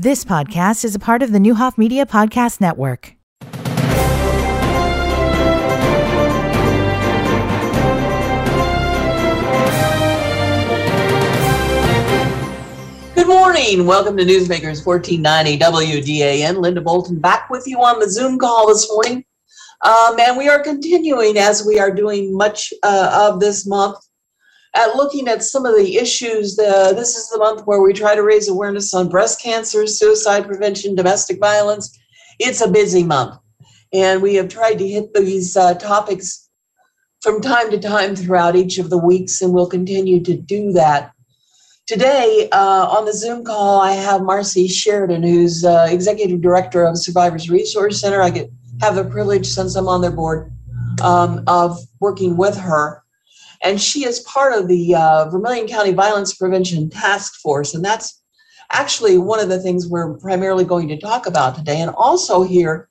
This podcast is a part of the Neuhoff Media Podcast Network. Good morning. Welcome to Newsmakers 1490 WDAN. Linda Bolton back with you on the Zoom call this morning. Um, and we are continuing as we are doing much uh, of this month at looking at some of the issues. Uh, this is the month where we try to raise awareness on breast cancer, suicide prevention, domestic violence. It's a busy month. And we have tried to hit these uh, topics from time to time throughout each of the weeks, and we'll continue to do that. Today, uh, on the Zoom call, I have Marcie Sheridan, who's uh, Executive Director of Survivors Resource Center. I get have the privilege, since I'm on their board, um, of working with her. And she is part of the uh, Vermilion County Violence Prevention Task Force. And that's actually one of the things we're primarily going to talk about today. And also here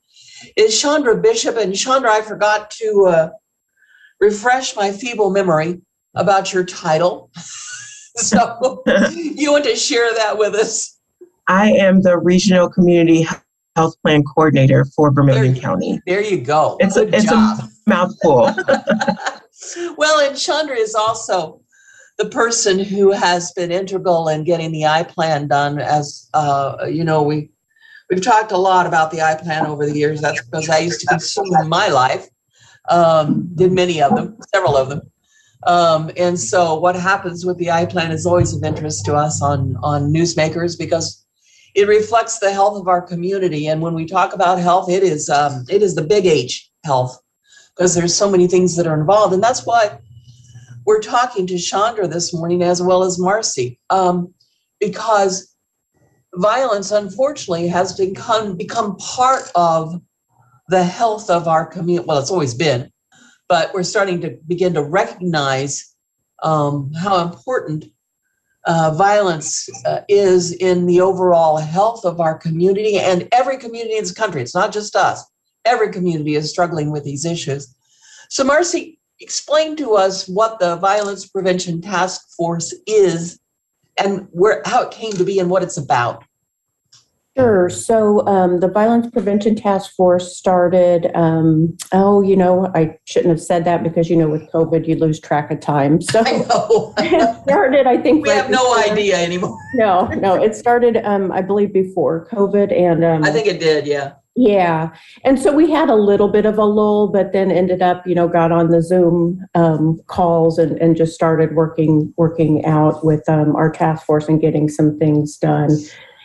is Chaundra Bishop. And Chaundra, I forgot to uh, refresh my feeble memory about your title. so you want to share that with us? I am the Regional Community Health Plan Coordinator for Vermilion there, County. There you go. It's, a, it's a mouthful. well, and Chaundra is also the person who has been integral in getting the I plan done. As uh, you know, we we've talked a lot about the I plan over the years. That's because I used to consume in my life. Um, did many of them, several of them. Um, and so, what happens with the I plan is always of interest to us on on newsmakers because it reflects the health of our community. And when we talk about health, it is um, it is the big H health because there's so many things that are involved. And that's why we're talking to Chaundra this morning as well as Marcie, um, because violence, unfortunately, has become, become part of the health of our community. Well, it's always been, but we're starting to begin to recognize um, how important uh, violence uh, is in the overall health of our community and every community in this country. It's not just us every community is struggling with these issues. So, Marcie, explain to us what the Violence Prevention Task Force is and where how it came to be and what it's about. Sure. So um, the Violence Prevention Task Force started. Um, oh, you know, I shouldn't have said that because you know, with COVID, you lose track of time. So I know. it started. I think we right have no before. idea anymore. no, no, it started. Um, I believe before COVID, and um, I think it did. Yeah. Yeah. And so we had a little bit of a lull, but then ended up, you know, got on the Zoom um, calls and, and just started working working out with um, our task force and getting some things done.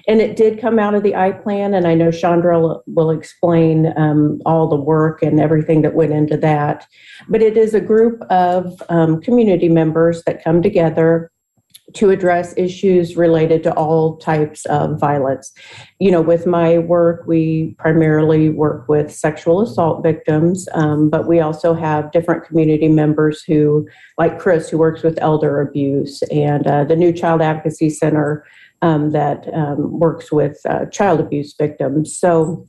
And it did come out of the I plan, and I know Chaundra will, explain um, all the work and everything that went into that. But it is a group of um, community members that come together to address issues related to all types of violence. You know, with my work, we primarily work with sexual assault victims, um, but we also have different community members who, like Chris, who works with elder abuse, and uh, the New Child Advocacy Center um, that um, works with uh, child abuse victims. So,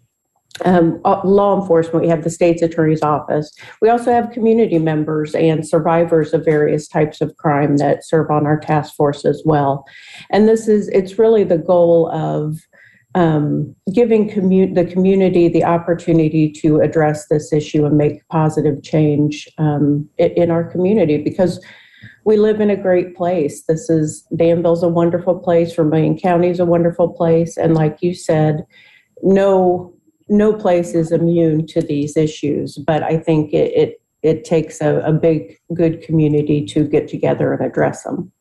um, uh, law enforcement, we have the state's attorney's office. We also have community members and survivors of various types of crime that serve on our task force as well. And this is, it's really the goal of um, giving commu- the community the opportunity to address this issue and make positive change um, in our community because we live in a great place. This is, Danville's a wonderful place, Vermilion County is a wonderful place. And like you said, no no place is immune to these issues, but I think it it, it takes a, a big good community to get together and address them.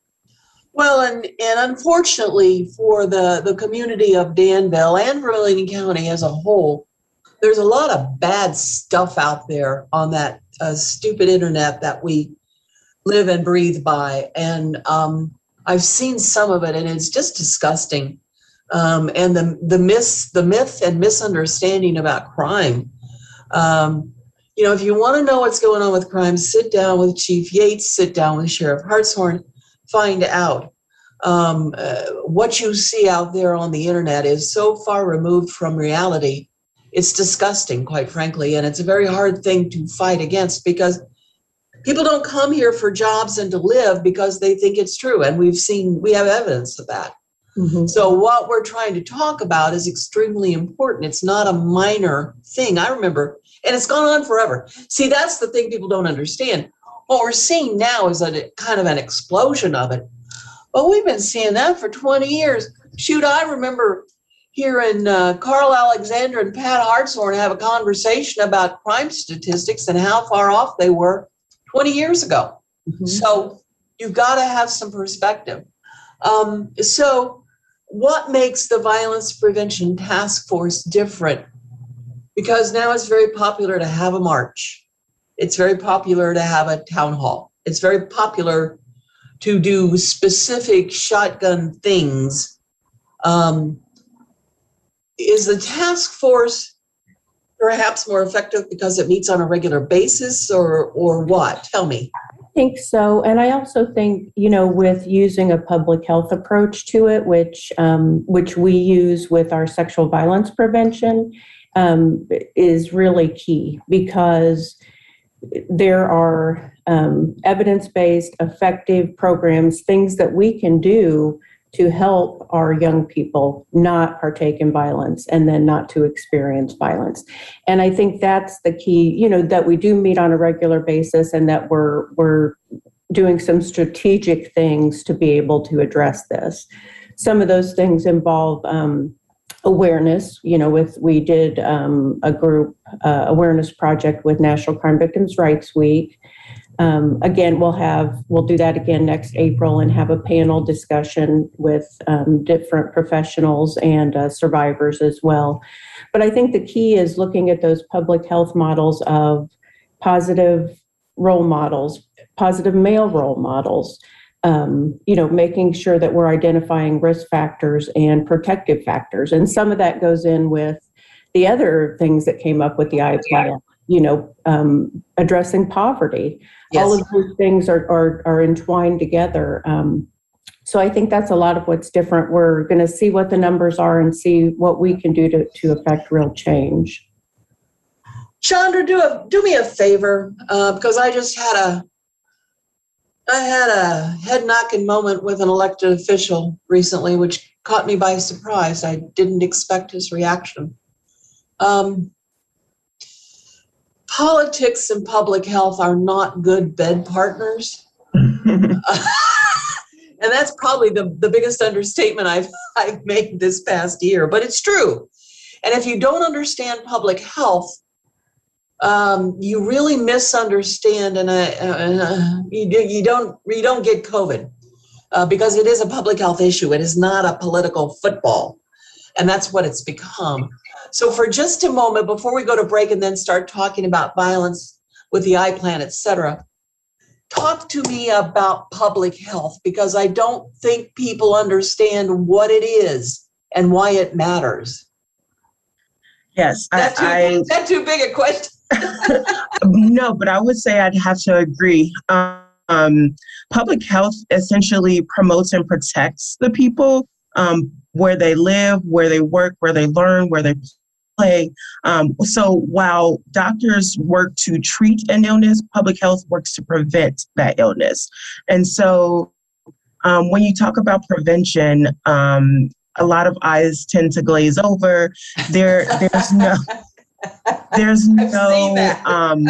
Well, and, and unfortunately for the, the community of Danville and Vermilion County as a whole, there's a lot of bad stuff out there on that uh, stupid internet that we live and breathe by. And um, I've seen some of it, and it's just disgusting um, and the the myth the myth and misunderstanding about crime. Um, you know, if you want to know what's going on with crime, sit down with Chief Yates, sit down with Sheriff Hartshorn, find out. Um, uh, what you see out there on the internet is so far removed from reality. It's disgusting, quite frankly, and it's a very hard thing to fight against because people don't come here for jobs and to live because they think it's true, and we've seen we have evidence of that. Mhm. So, what we're trying to talk about is extremely important. It's not a minor thing. I remember, and it's gone on forever. See, that's the thing people don't understand. What we're seeing now is a kind of an explosion of it. But we've been seeing that for 20 years. Shoot, I remember hearing uh, Carl Alexander and Pat Hartshorn have a conversation about crime statistics and how far off they were 20 years ago. Mhm. So you've got to have some perspective. Um, so, what makes the Violence Prevention Task Force different? Because now it's very popular to have a march, it's very popular to have a town hall, it's very popular to do specific shotgun things. Um, is the task force perhaps more effective because it meets on a regular basis or or what tell me think so. And I also think, you know, with using a public health approach to it, which um, which we use with our sexual violence prevention, um, is really key because there are um, evidence based, effective programs, things that we can do to help our young people not partake in violence and then not to experience violence. And I think that's the key, you know, that we do meet on a regular basis and that we're we're doing some strategic things to be able to address this. Some of those things involve um, awareness. You know, with we did um, a group uh, awareness project with National Crime Victims' Rights Week. Um, again, we'll have we'll do that again next April and have a panel discussion with um, different professionals and uh, survivors as well. But I think the key is looking at those public health models of positive role models, positive male role models. Um, you know, making sure that we're identifying risk factors and protective factors, and some of that goes in with the other things that came up with the I plan. You know, um, addressing poverty all of those things are, are, are entwined together. Um, so I think that's a lot of what's different. We're going to see what the numbers are and see what we can do to, to affect real change. Chandra, do a do me a favor uh, because I just had a I had a head knocking moment with an elected official recently, which caught me by surprise. I didn't expect his reaction. Um, politics and public health are not good bed partners. and that's probably the, the biggest understatement I've, I've made this past year, but it's true. And if you don't understand public health, um, you really misunderstand, and uh, uh, you, do, you don't you don't get COVID uh, because it is a public health issue. It is not a political football, and that's what it's become. So, for just a moment before we go to break and then start talking about violence with the I plan, et cetera, talk to me about public health because I don't think people understand what it is and why it matters. Yes, That too, I that too big a question? no, but I would say I'd have to agree. Um, public health essentially promotes and protects the people um, where they live, where they work, where they learn, where they play. Um, so while doctors work to treat an illness, public health works to prevent that illness. And so um, when you talk about prevention, um, a lot of eyes tend to glaze over. There, there's no, there's no, um,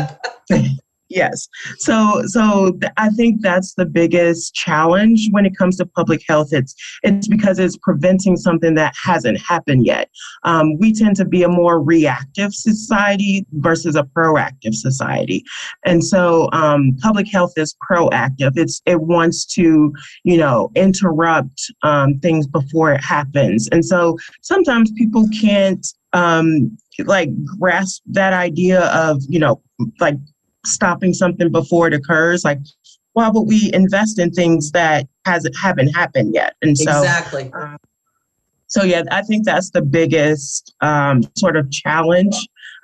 yes. So, so th- I think that's the biggest challenge when it comes to public health. It's, it's because it's preventing something that hasn't happened yet. Um, we tend to be a more reactive society versus a proactive society, and so um, public health is proactive. It's it wants to, you know, interrupt um, things before it happens, and so sometimes people can't um, like grasp that idea of you know like stopping something before it occurs like why would we invest in things that hasn't haven't happened yet and so exactly. um, so yeah i think that's the biggest um, sort of challenge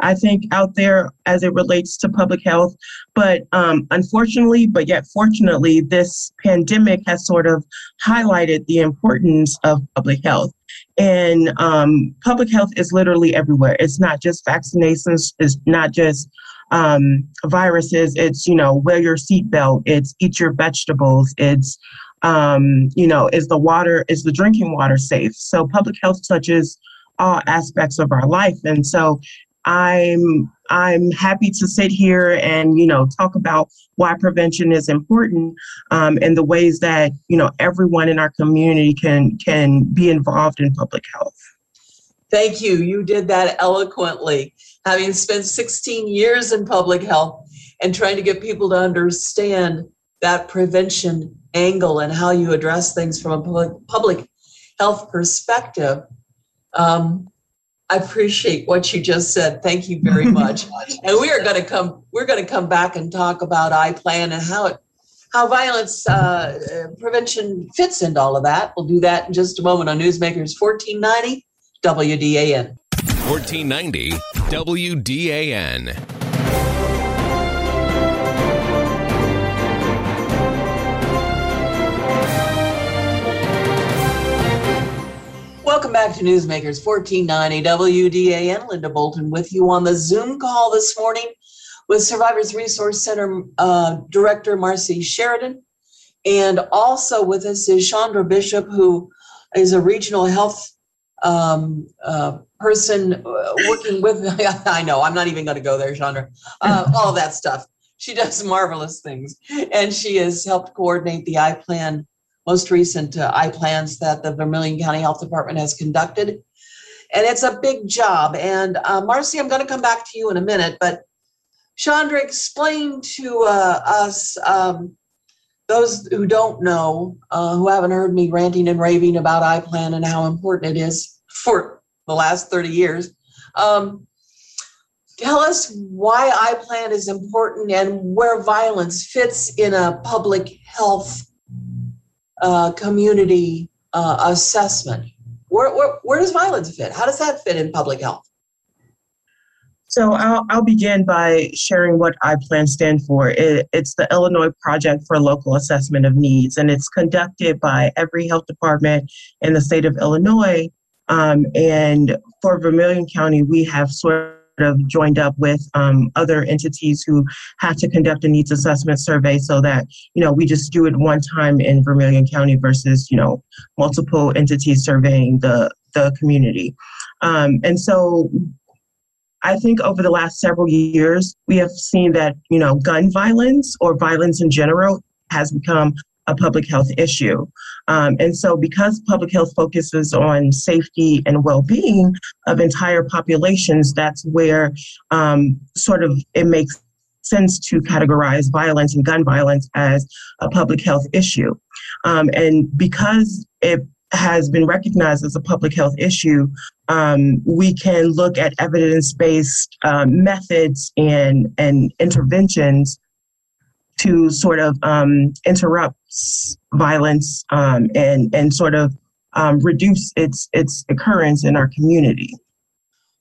i think out there as it relates to public health but um, unfortunately but yet fortunately this pandemic has sort of highlighted the importance of public health and um, public health is literally everywhere. It's not just vaccinations. It's not just um, viruses. It's you know wear your seatbelt. It's eat your vegetables. It's Um, you know, is the water, is the drinking water safe? So public health touches all aspects of our life. And so I'm I'm happy to sit here and you know talk about why prevention is important um, and the ways that you know everyone in our community can can be involved in public health. Thank you. You did that eloquently. Having spent 16 years in public health and trying to get people to understand that prevention angle and how you address things from a public, public health perspective. Um, I appreciate what you just said. Thank you very much. and we are going to come. We're going to come back and talk about iPlan and how it, how violence uh, prevention fits into all of that. We'll do that in just a moment on Newsmakers 1490 WDAN. 1490 WDAN. Welcome back to Newsmakers 1490 WDAN. Linda Bolton with you on the Zoom call this morning with Survivors Resource Center uh, Director Marcie Sheridan. And also with us is Chaundra Bishop, who is a regional health um, uh, person uh, working with, I know, I'm not even going to go there, Chaundra, uh, all that stuff. She does marvelous things. And she has helped coordinate the I plan, most recent uh, plans that the Vermilion County Health Department has conducted. And it's a big job. And uh, Marcie, I'm going to come back to you in a minute, but Chaundra, explain to uh, us, um, those who don't know, uh, who haven't heard me ranting and raving about iPlan and how important it is for the last 30 years. Um, tell us why iPlan is important and where violence fits in a public health uh, community uh, assessment. Where, where, where does violence fit? How does that fit in public health? So I'll, I'll begin by sharing what I Plan stand for. It, it's the Illinois Project for Local Assessment of Needs, and it's conducted by every health department in the state of Illinois. Um, and for Vermilion County, we have sort of joined up with um, other entities who have to conduct a needs assessment survey so that you know we just do it one time in Vermilion County versus you know multiple entities surveying the the community. Um, and so I think over the last several years, we have seen that, you know, gun violence or violence in general has become a public health issue. Um, and so, because public health focuses on safety and well being of entire populations, that's where um, sort of it makes sense to categorize violence and gun violence as a public health issue. Um, and because it has been recognized as a public health issue, um, we can look at evidence based um, methods and, and interventions to sort of um, interrupt violence um, and and sort of um, reduce its its occurrence in our community.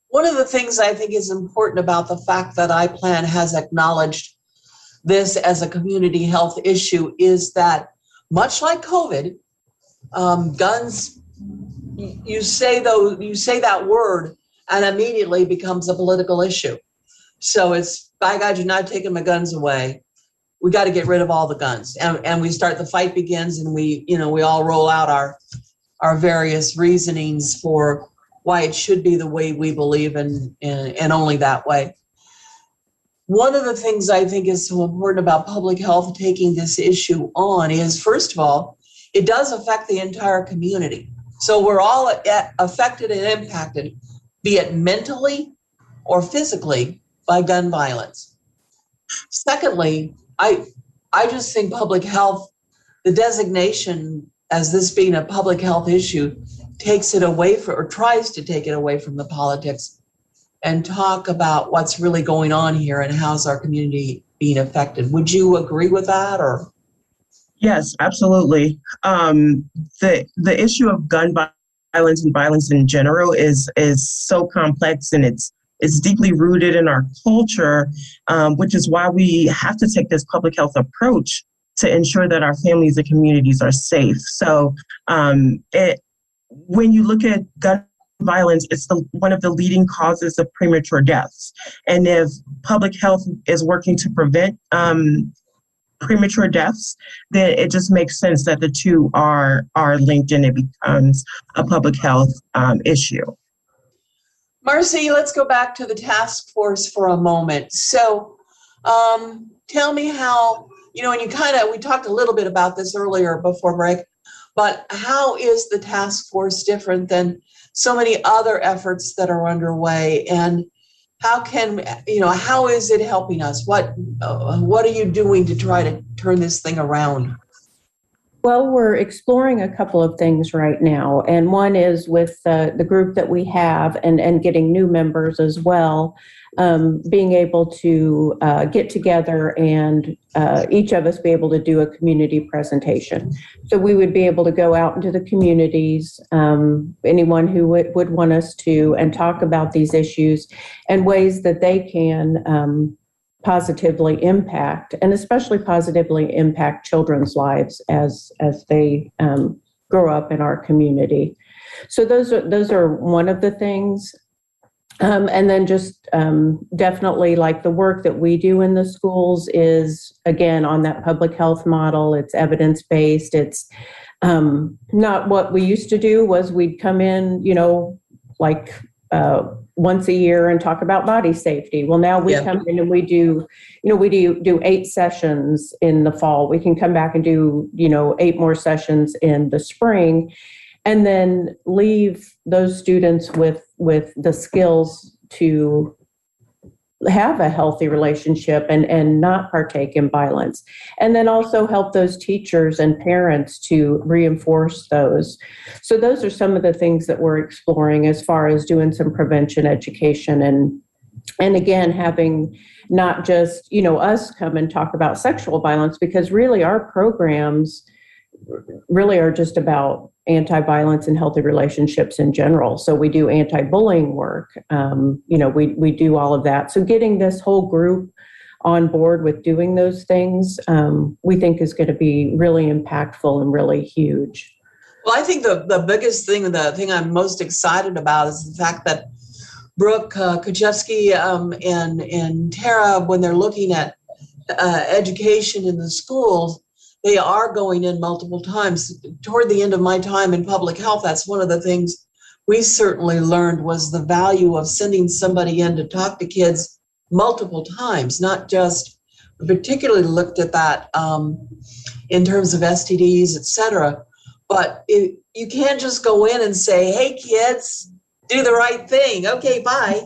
One of the things I think is important about the fact that iPlan has acknowledged this as a community health issue is that much like COVID, um, guns you say though you say that word and immediately becomes a political issue. So it's by God, you're not taking my guns away. We got to get rid of all the guns. And, and we start the fight begins and we you know we all roll out our our various reasonings for why it should be the way we believe and and, and only that way. One of the things i think is so important about public health taking this issue on is first of all it does affect the entire community so we're all affected and impacted be it mentally or physically by gun violence secondly I I just think public health, the designation as this being a public health issue, takes it away from or tries to take it away from the politics and talk about what's really going on here and how's our community being affected. Would you agree with that or? Yes, absolutely. Um, the the issue of gun violence and violence in general is is so complex and it's it's deeply rooted in our culture, um, which is why we have to take this public health approach to ensure that our families and communities are safe. So, um, it, when you look at gun violence, it's the, one of the leading causes of premature deaths. And if public health is working to prevent um, premature deaths, then it just makes sense that the two are are linked and it becomes a public health um, issue. Marcie, let's go back to the task force for a moment. So, um, tell me how you know, and you kind of we talked a little bit about this earlier before break, but how is the task force different than so many other efforts that are underway and how can you know how is it helping us? What uh, what are you doing to try to turn this thing around well, we're exploring a couple of things right now, and one is with uh, the group that we have, and and getting new members as well. Um, being able to uh, get together and uh, each of us be able to do a community presentation. So we would be able to go out into the communities, um, anyone who would, would want us to, and talk about these issues and ways that they can um, positively impact, and especially positively impact children's lives as as they um, grow up in our community. So those are those are one of the things. Um, and then just um, definitely like the work that we do in the schools is again on that public health model. It's evidence based. It's um, not what we used to do. Was we'd come in, you know, like uh, once a year and talk about body safety. Well, now we Yeah. come in and we do, you know, we do do eight sessions in the fall. We can come back and do, you know, eight more sessions in the spring, and then leave those students with with the skills to have a healthy relationship and and not partake in violence. And then also help those teachers and parents to reinforce those. So those are some of the things that we're exploring as far as doing some prevention education and and again having not just you know us come and talk about sexual violence because really our programs really are just about anti-violence and healthy relationships in general. So we do anti-bullying work um, you know we, we do all of that. So getting this whole group on board with doing those things um, we think is going to be really impactful and really huge. Well i think the, the biggest thing the thing i'm most excited about is the fact that brooke uh, um, and and tara when they're looking at uh, education in the schools they are going in multiple times. Toward the end of my time in public health, that's one of the things we certainly learned was the value of sending somebody in to talk to kids multiple times, not just particularly looked at that um, in terms of STDs, et cetera. But it, you can't just go in and say, hey, kids, do the right thing. Okay, bye.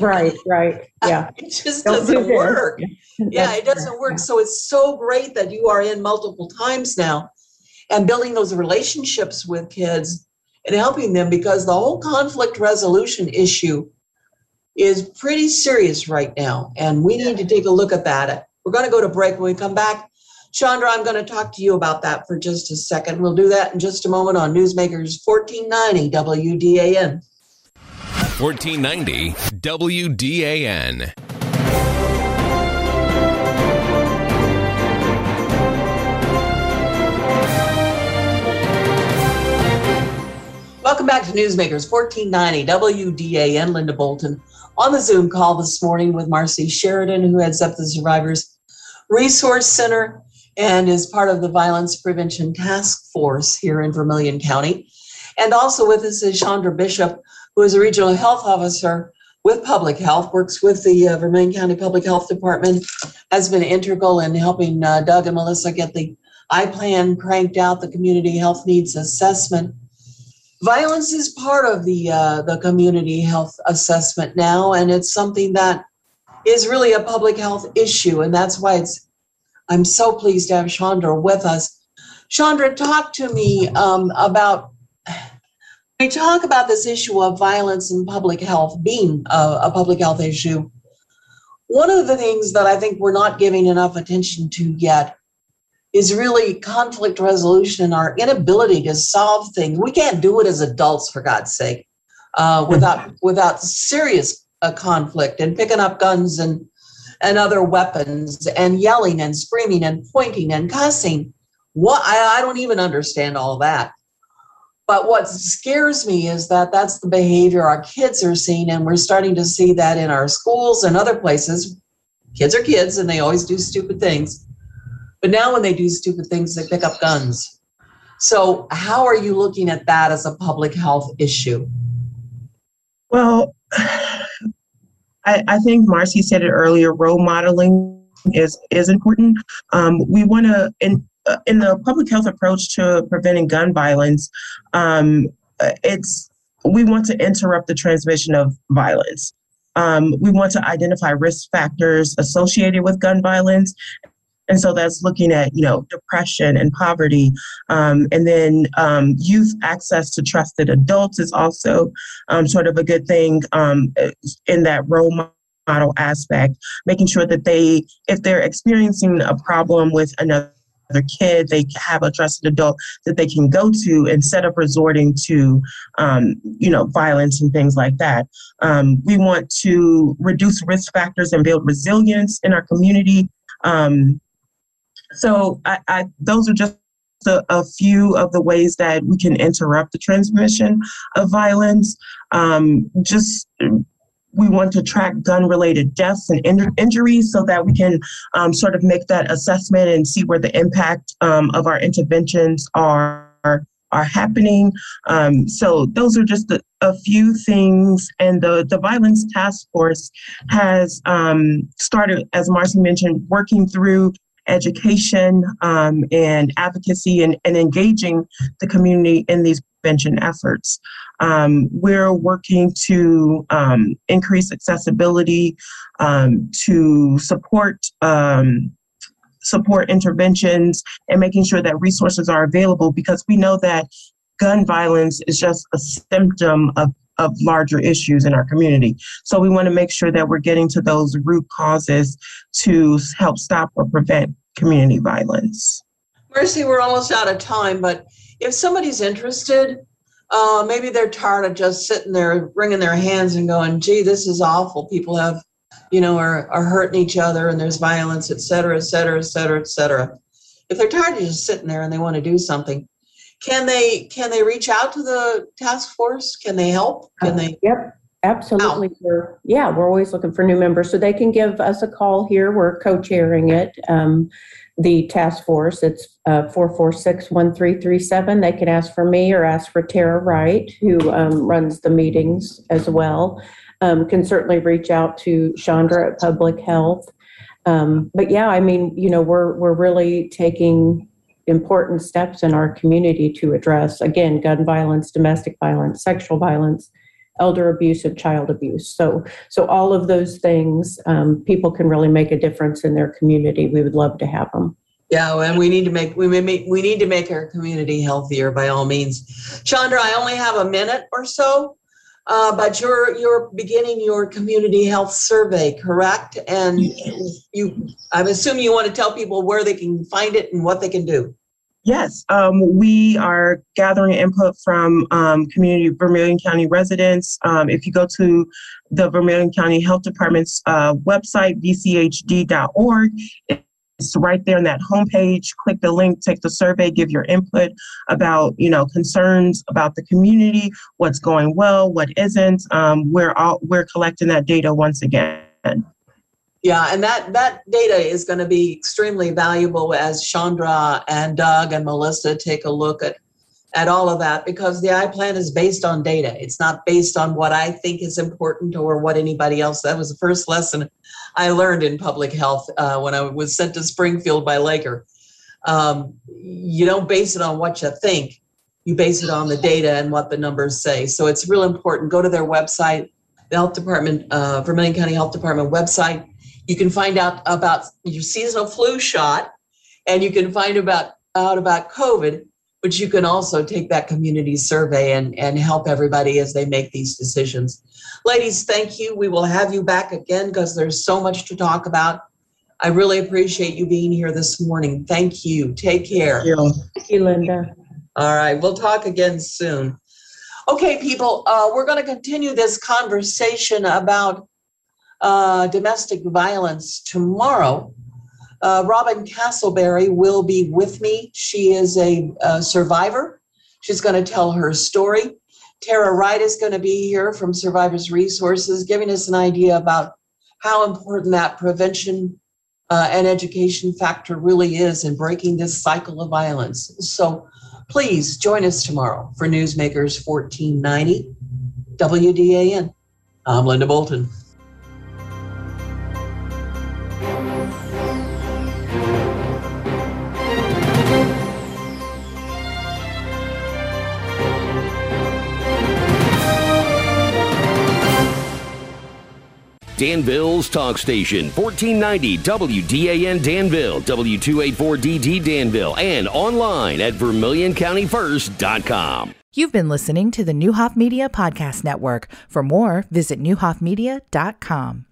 right right. Yeah. It just Don't doesn't this. work. Yeah. That's it doesn't work. So it's so great that you are in multiple times now and building those relationships with kids and helping them because the whole conflict resolution issue is pretty serious right now and we need to take a look at that. We're going to go to break. When we come back chaundra i'm going to talk to you about that for just a second. We'll do that in just a moment on newsmakers 1490 wdan 1490 WDAN. Welcome back to Newsmakers 1490 WDAN. Linda Bolton on the Zoom call this morning with Marcie Sheridan, who heads up the Survivors Resource Center and is part of the Violence Prevention Task Force here in Vermilion County. And also with us is Chaundra Bishop, who is a regional health officer with public health, works with the uh, Vermilion County Public Health Department, has been integral in helping uh, Doug and Melissa get the I plan cranked out, the community health needs assessment violence is part of the uh, the community health assessment now, and it's something that is really a public health issue, and that's why it's. I'm so pleased to have Chaundra with us. Chaundra, talk to me um, about. We talk about this issue of violence and public health being a, a public health issue. One of the things that I think we're not giving enough attention to yet is really conflict resolution and our inability to solve things. We can't do it as adults, for God's sake, uh, without without serious uh, conflict and picking up guns and and other weapons and yelling and screaming and pointing and cussing. What I, I don't even understand all that. But what scares me is that that's the behavior our kids are seeing, and we're starting to see that in our schools and other places. Kids are kids, and they always do stupid things. But now when they do stupid things, they pick up guns. So, how are you looking at that as a public health issue? Well, I, I think Marcie said it earlier. Role modeling is is important. Um, we want to in the public health approach to preventing gun violence. Um, it's we want to interrupt the transmission of violence. Um, we want to identify risk factors associated with gun violence. And so that's looking at, you know, depression and poverty. Um, and then um, youth access to trusted adults is also um, sort of a good thing um, in that role model aspect, making sure that they, if they're experiencing a problem with another other kid, they have a trusted adult that they can go to instead of resorting to, um, you know, violence and things like that. Um, we want to reduce risk factors and build resilience in our community. Um, so I, I, those are just a, a, few of the ways that we can interrupt the transmission of violence. Um, just we want to track gun related deaths and in- injuries so that we can um, sort of make that assessment and see where the impact um, of our interventions are are happening. Um, so those are just a, a, few things. And the, the Violence Task Force has um, started, as Marcy mentioned, working through education um, and advocacy and, and engaging the community in these efforts. Um, we're working to um, increase accessibility, um, to support um, support interventions, and making sure that resources are available because we know that gun violence is just a symptom of of larger issues in our community. So we want to make sure that we're getting to those root causes to help stop or prevent community violence. Marcie, we're almost out of time, but if somebody's interested, uh, maybe they're tired of just sitting there wringing their hands and going, gee, this is awful. People have, you know, are, are hurting each other and there's violence, et cetera, et cetera, et cetera, et cetera. If they're tired of just sitting there and they want to do something, can they can they reach out to the task force? Can they help? Can uh, they? Yep, absolutely. We're, yeah, we're always looking for new members, so they can give us a call here. We're co-chairing it. Um, the task force. It's uh, 1337. They can ask for me or ask for Tara Wright, who um, runs the meetings as well. Um, can certainly reach out to Chaundra at Public Health. Um, but yeah, I mean, you know, we're, we're really taking important steps in our community to address, again, gun violence, domestic violence, sexual violence, elder abuse and child abuse. So, so all of those things, um, people can really make a difference in their community. We would love to have them. Yeah, and we need to make we make we need to make our community healthier by all means. Chaundra, I only have a minute or so, uh, but you're you're beginning your community health survey, correct? And you, I'm assuming you want to tell people where they can find it and what they can do. Yes, um, we are gathering input from um, community Vermilion County residents. Um, if you go to the Vermilion County Health Department's uh, website, vchd.org, it's right there on that homepage. Click the link, take the survey, give your input about you know concerns about the community, what's going well, what isn't. Um, we're all we're collecting that data once again. Yeah, and that that data is going to be extremely valuable as Chaundra and Doug and Melissa take a look at at all of that because the I plan is based on data. It's not based on what I think is important or what anybody else. That was the first lesson I learned in public health uh, when I was sent to Springfield by Laker. Um, you don't base it on what you think. You base it on the data and what the numbers say. So it's real important. Go to their website, the health department, uh, Vermilion County Health Department website you can find out about your seasonal flu shot and you can find about out about COVID, but you can also take that community survey and, and help everybody as they make these decisions. Ladies, thank you. We will have you back again because there's so much to talk about. I really appreciate you being here this morning. Thank you. Take care. Thank you, thank you Linda. All right. We'll talk again soon. Okay, people, uh, we're going to continue this conversation about uh, domestic violence tomorrow. Uh, Robin Castleberry will be with me. She is a, a survivor. She's going to tell her story. Tara Wright is going to be here from Survivors Resources, giving us an idea about how important that prevention uh, an education factor really is in breaking this cycle of violence. So please join us tomorrow for Newsmakers 1490 WDAN. I'm Linda Bolton. Danville's Talk Station, 1490 WDAN Danville, W284DD Danville, and online at VermilionCountyFirst.com. You've been listening to the Neuhoff Media Podcast Network. For more, visit neuhoffmedia.com.